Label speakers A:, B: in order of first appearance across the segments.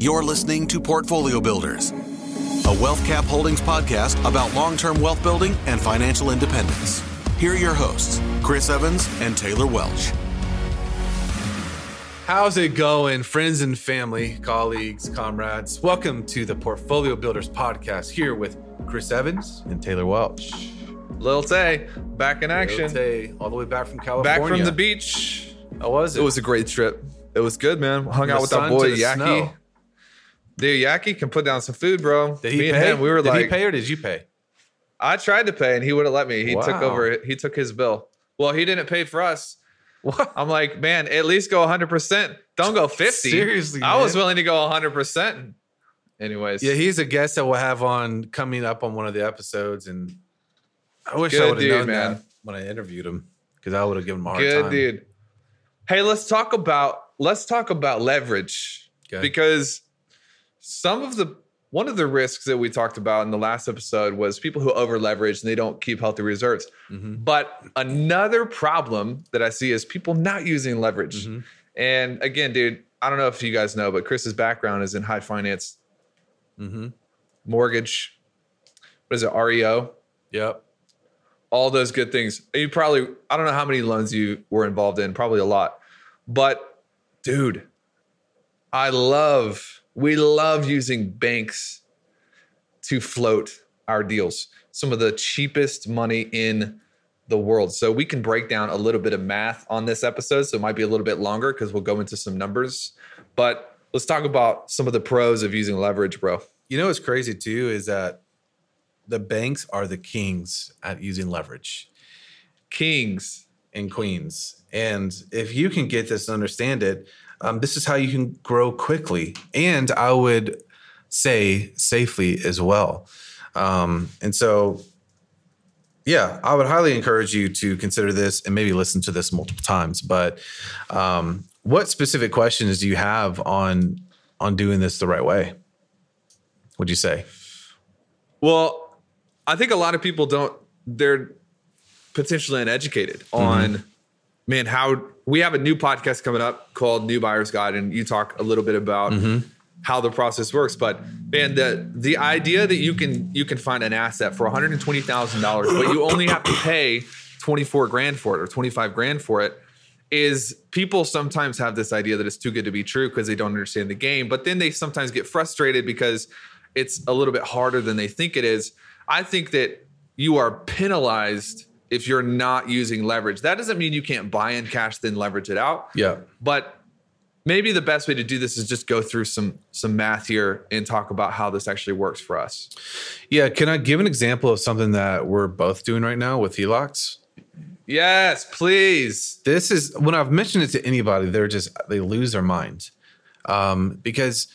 A: You're listening to Portfolio Builders, a Wealth Cap Holdings podcast about long term wealth building and financial independence. Here are your hosts, Chris Evans and Taylor Welch.
B: How's it going, friends and family, colleagues, comrades? Welcome to the Portfolio Builders podcast here with Chris Evans and Taylor Welch.
C: Lil Tay, back in action.
B: Lil Tay, all the way back from California.
C: Back from the beach.
B: How was it?
C: It was a great trip. It was good, man. Hung
B: From
C: out with that boy
B: the
C: Yaki.
B: snow.
C: Dude, Yaki can put down some food, bro.
B: Did he
C: Me and
B: pay?
C: him, we were
B: did
C: like,
B: he pay or did you pay?
C: I tried to pay and he wouldn't let me. He took over. He took his bill. Well, he didn't pay for us.
B: What?
C: I'm like, man, at least go 100%. Don't go 50.
B: Seriously,
C: I was willing to go 100%. Anyways,
B: Yeah, he's a guest that we'll have on coming up on one of the episodes, and I wish I would have known
C: man.
B: that when I interviewed him because I would have given him a hard
C: good
B: time.
C: dude. Hey, let's talk about let's talk about leverage.
B: Okay.
C: because some of the one of the risks that we talked about in the last episode was people who over leverage and they don't keep healthy reserves.
B: Mhm.
C: But another problem that I see is people not using leverage.
B: Mhm.
C: And again, dude, I don't know if you guys know, but Chris's background is in high finance,
B: Mhm.
C: mortgage. What is it? REO?
B: Yep.
C: all those good things. You probably, I don't know how many loans you were involved in, probably a lot. But dude, I love, we love using banks to float our deals. Some of the cheapest money in the world. So we can break down a little bit of math on this episode. So it might be a little bit longer because we'll go into some numbers. But let's talk about some of the pros of using leverage, bro.
B: You know what's crazy too is that the banks are the kings at using leverage
C: Kings.
B: and queens. And if you can get this and understand it, um, this is how you can grow quickly. And I would say safely as well. Um, and so, yeah, I would highly encourage you to consider this and maybe listen to this multiple times. But um, what specific questions do you have on on doing this the right way? Would you say?
C: Well, I think a lot of people don't, they're potentially uneducated on, man, how we have a new podcast coming up called New Buyer's Guide, and you talk a little bit about mm-hmm. how the process works. But man, the the idea that you can you can find an asset for $120,000, but you only have to pay 24 grand for it or 25 grand for it is people sometimes have this idea that it's too good to be true because they don't understand the game, but then they sometimes get frustrated because it's a little bit harder than they think it is. I think that you are penalized if you're not using leverage. That doesn't mean you can't buy in cash then leverage it out,
B: Yeah.
C: but maybe the best way to do this is just go through some some math here and talk about how this actually works for us.
B: Yeah. Can I give an example of something that we're both doing right now with HELOCs?
C: Yes, please.
B: This is when I've mentioned it to anybody, they're just they lose their minds um, because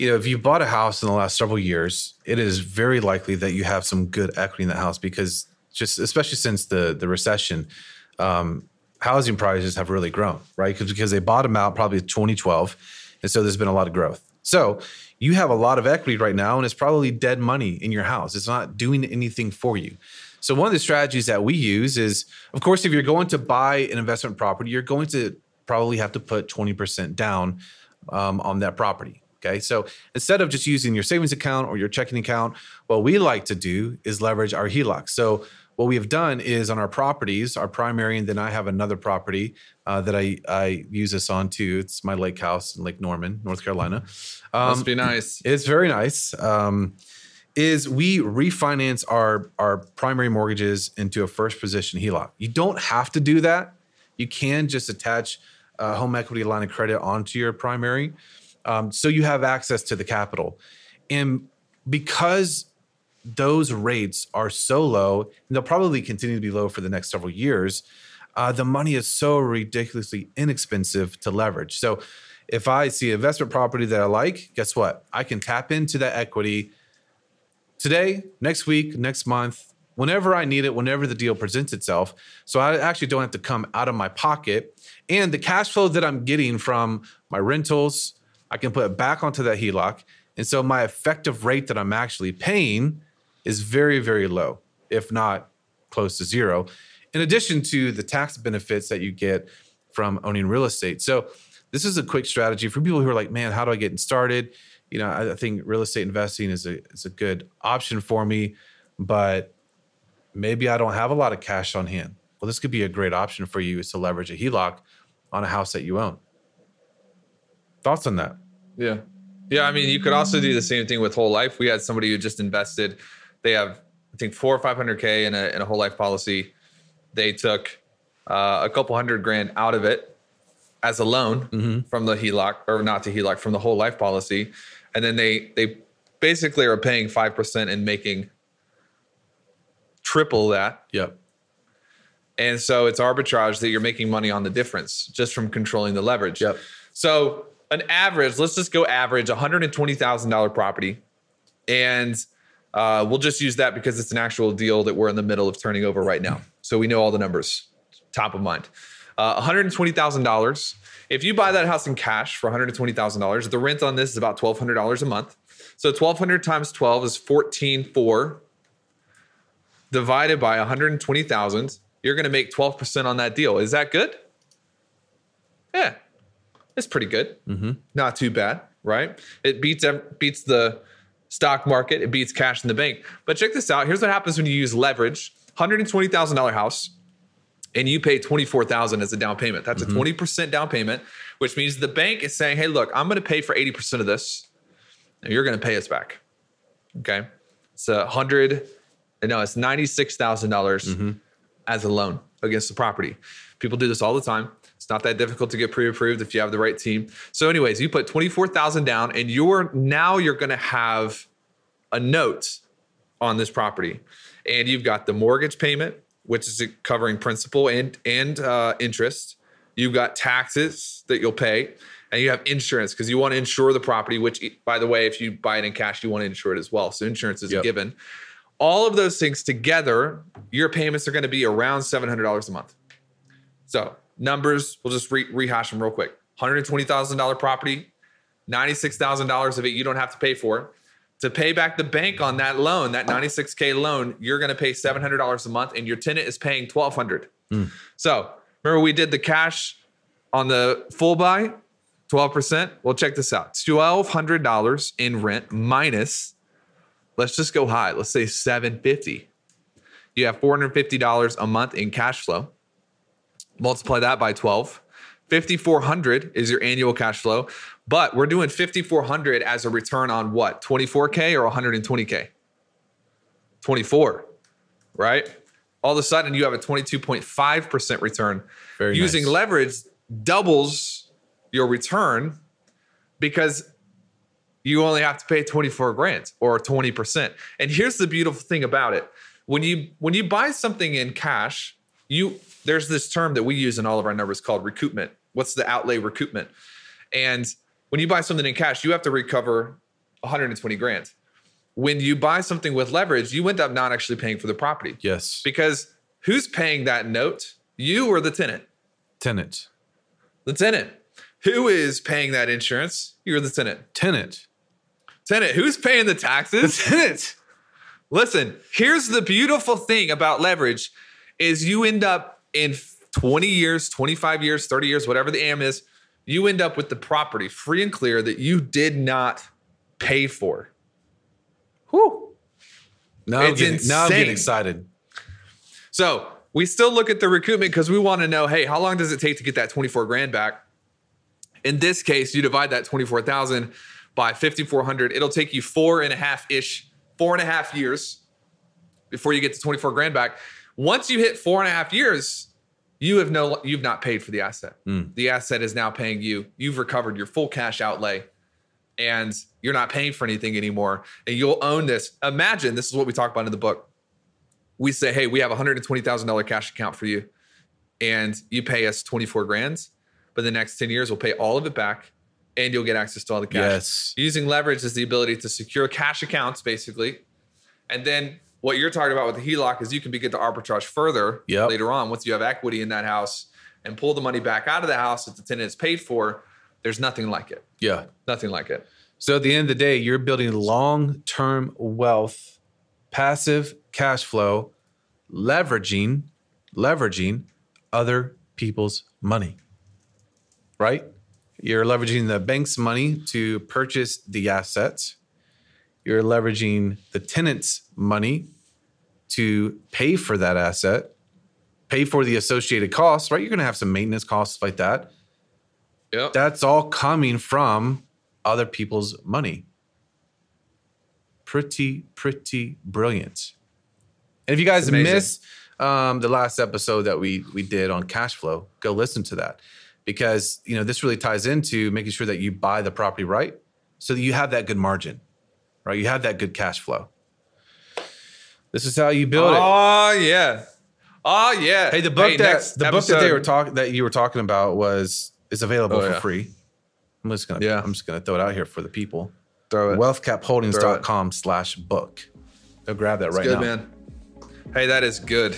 B: you know if you bought a house in the last several years, it is very likely that you have some good equity in that house because just especially since the the recession, um, housing prices have really grown, right? Because they bottomed out probably 2012, and so there's been a lot of growth. So you have a lot of equity right now, and it's probably dead money in your house. It's not doing anything for you. So one of the strategies that we use is, of course, if you're going to buy an investment property, you're going to probably have to put 20% down um, on that property. Okay. So instead of just using your savings account or your checking account, what we like to do is leverage our HELOC. So what we have done is on our properties, our primary, and then I have another property uh, that I, I use this on too. It's my lake house in Lake Norman, North Carolina. Um,
C: Must be nice.
B: it's very nice. Um, is we refinance our our primary mortgages into a first position HELOC. You don't have to do that. You can just attach a home equity line of credit onto your primary, um, so you have access to the capital. And because those rates are so low, and they'll probably continue to be low for the next several years, uh, the money is so ridiculously inexpensive to leverage. So if I see investment property that I like, guess what? I can tap into that equity today, next week, next month, whenever I need it, whenever the deal presents itself. So I actually don't have to come out of my pocket. And the cash flow that I'm getting from my rentals, I can put it back onto that HELOC. And so my effective rate that I'm actually paying is very, very low, if not close to zero, in addition to the tax benefits that you get from owning real estate. So this is a quick strategy for people who are like, man, how do I get started? You know, I, think real estate investing is a is a good option for me, but maybe I don't have a lot of cash on hand. Well, this could be a great option for you is to leverage a HELOC on a house that you own. Thoughts on that?
C: Yeah. Yeah. I mean, you could also do the same thing with whole life. We had somebody who just invested, they have, I think, four or 500K in a, in a whole life policy. They took uh, a couple hundred grand out of it as a loan from the HELOC, or not to HELOC, from the whole life policy. And then they, they basically are paying 5% and making triple that.
B: Yep.
C: And so it's arbitrage that you're making money on the difference just from controlling the leverage.
B: Yep.
C: So an average, let's just go average $120,000 property. And uh, we'll just use that because it's an actual deal that we're in the middle of turning over right now. So we know all the numbers top of mind. Uh, $120,000. If you buy that house in cash for $120,000, the rent on this is about $1,200 a month. So 1,200 times 12 is 14.4 divided by 120,000. You're going to make 12% on that deal. Is that good? Yeah, it's pretty good. Not too bad, right? It beats beats the stock market. It beats cash in the bank. But check this out. Here's what happens when you use leverage: hundred and twenty thousand dollar house, and you pay twenty four thousand as a down payment. That's a mm-hmm. twenty percent down payment, which means the bank is saying, "Hey, look, I'm going to pay for eighty percent of this, and you're going to pay us back." Okay, it's a hundred. No, it's ninety six thousand dollars mm-hmm. as a loan against the property. People do this all the time. It's not that difficult to get pre-approved if you have the right team. So, anyways, you put twenty four thousand down, and you're now you're going to have a note on this property, and you've got the mortgage payment, which is covering principal and and uh, interest. You've got taxes that you'll pay, and you have insurance because you want to insure the property. Which, by the way, if you buy it in cash, you want to insure it as well. So insurance is a given. All of those things together, your payments are going to be around seven hundred dollars a month. So numbers, we'll just re- rehash them real quick. Hundred and twenty thousand dollar property, ninety six thousand dollars of it you don't have to pay for. To pay back the bank on that loan, that ninety six k loan, you're going to pay seven hundred dollars a month, and your tenant is paying twelve hundred. Hmm. So remember, we did the cash on the full buy, twelve percent. Well, check this out: twelve hundred dollars in rent minus. Let's just go high. Let's say seven fifty. You have four hundred fifty dollars a month in cash flow multiply that by 12 5400 is your annual cash flow but we're doing 5400 as a return on what 24k or 120k 24 right all of a sudden you have a 22.5% return
B: Very
C: using
B: nice.
C: leverage doubles your return because you only have to pay 24 grand or 20%. And here's the beautiful thing about it. When you when you buy something in cash, you there's this term that we use in all of our numbers called recoupment. What's the outlay recoupment? And when you buy something in cash, you have to recover 120 grand. When you buy something with leverage, you end up not actually paying for the property.
B: Yes.
C: Because who's paying that note? You or the tenant?
B: Tenant.
C: The tenant. Who is paying that insurance? You're the tenant.
B: Tenant.
C: Tenant, who's paying the taxes?
B: Tenant.
C: Listen, here's the beautiful thing about leverage is you end up in 20 years, 25 years, 30 years, whatever the AM is, you end up with the property free and clear that you did not pay for. Whew.
B: Now I'm, getting, now I'm getting excited.
C: So we still look at the recoupment because we want to know, hey, how long does it take to get that 24 grand back? In this case, you divide that 24,000 by 5,400. It'll take you four and a half ish, four and a half years before you get to 24 grand back. Once you hit four and a half years, you have no, you've not paid for the asset. Hmm. The asset is now paying you. You've recovered your full cash outlay and you're not paying for anything anymore. And you'll own this. Imagine this is what we talk about in the book we say, hey, we have a $120,000 cash account for you, and you pay us 24 grand, but the next 10 years we'll pay all of it back and you'll get access to all the cash.
B: Yes.
C: Using leverage is the ability to secure cash accounts, basically. And then what you're talking about with the HELOC is you can begin to arbitrage further
B: Yep.
C: later on once you have equity in that house and pull the money back out of the house that the tenant is paid for. There's nothing like it.
B: Yeah.
C: Nothing like it.
B: So at the end of the day, you're building long term wealth, passive cash flow, leveraging, leveraging other people's money. Right? You're leveraging the bank's money to purchase the assets. You're leveraging the tenant's money to pay for that asset, pay for the associated costs, right? You're going to have some maintenance costs like that.
C: Yep.
B: That's all coming from other people's money. Pretty, pretty brilliant. And if you guys miss um, the last episode that we we did on cash flow, go listen to that because you know this really ties into making sure that you buy the property right, so that you have that good margin, right? You have that good cash flow. This is how you build it.
C: Oh yeah. Oh yeah.
B: Hey, the book
C: Hey,
B: that the book that they were talking that you were talking about was is available
C: Oh,
B: for
C: yeah.
B: free. I'm just gonna
C: Yeah.
B: I'm just gonna throw it out here for the people.
C: Throw it.
B: Wealthcapholdings.com slash book. Go grab that right
C: good,
B: now.
C: man. Hey, that is good.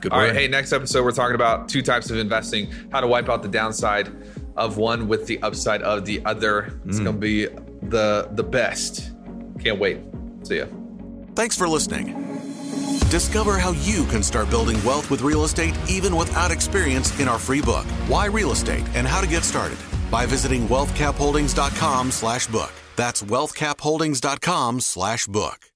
B: Good
C: All right. Hey, next episode, we're talking about two types of investing how to wipe out the downside of one with the upside of the other. It's
B: Mm.
C: going to be the the best. Can't wait. See ya.
A: Thanks for listening. Discover how you can start building wealth with real estate even without experience in our free book, Why Real Estate and How to Get Started, by visiting wealthcapholdings.com slash book. That's wealthcapholdings.com slash book.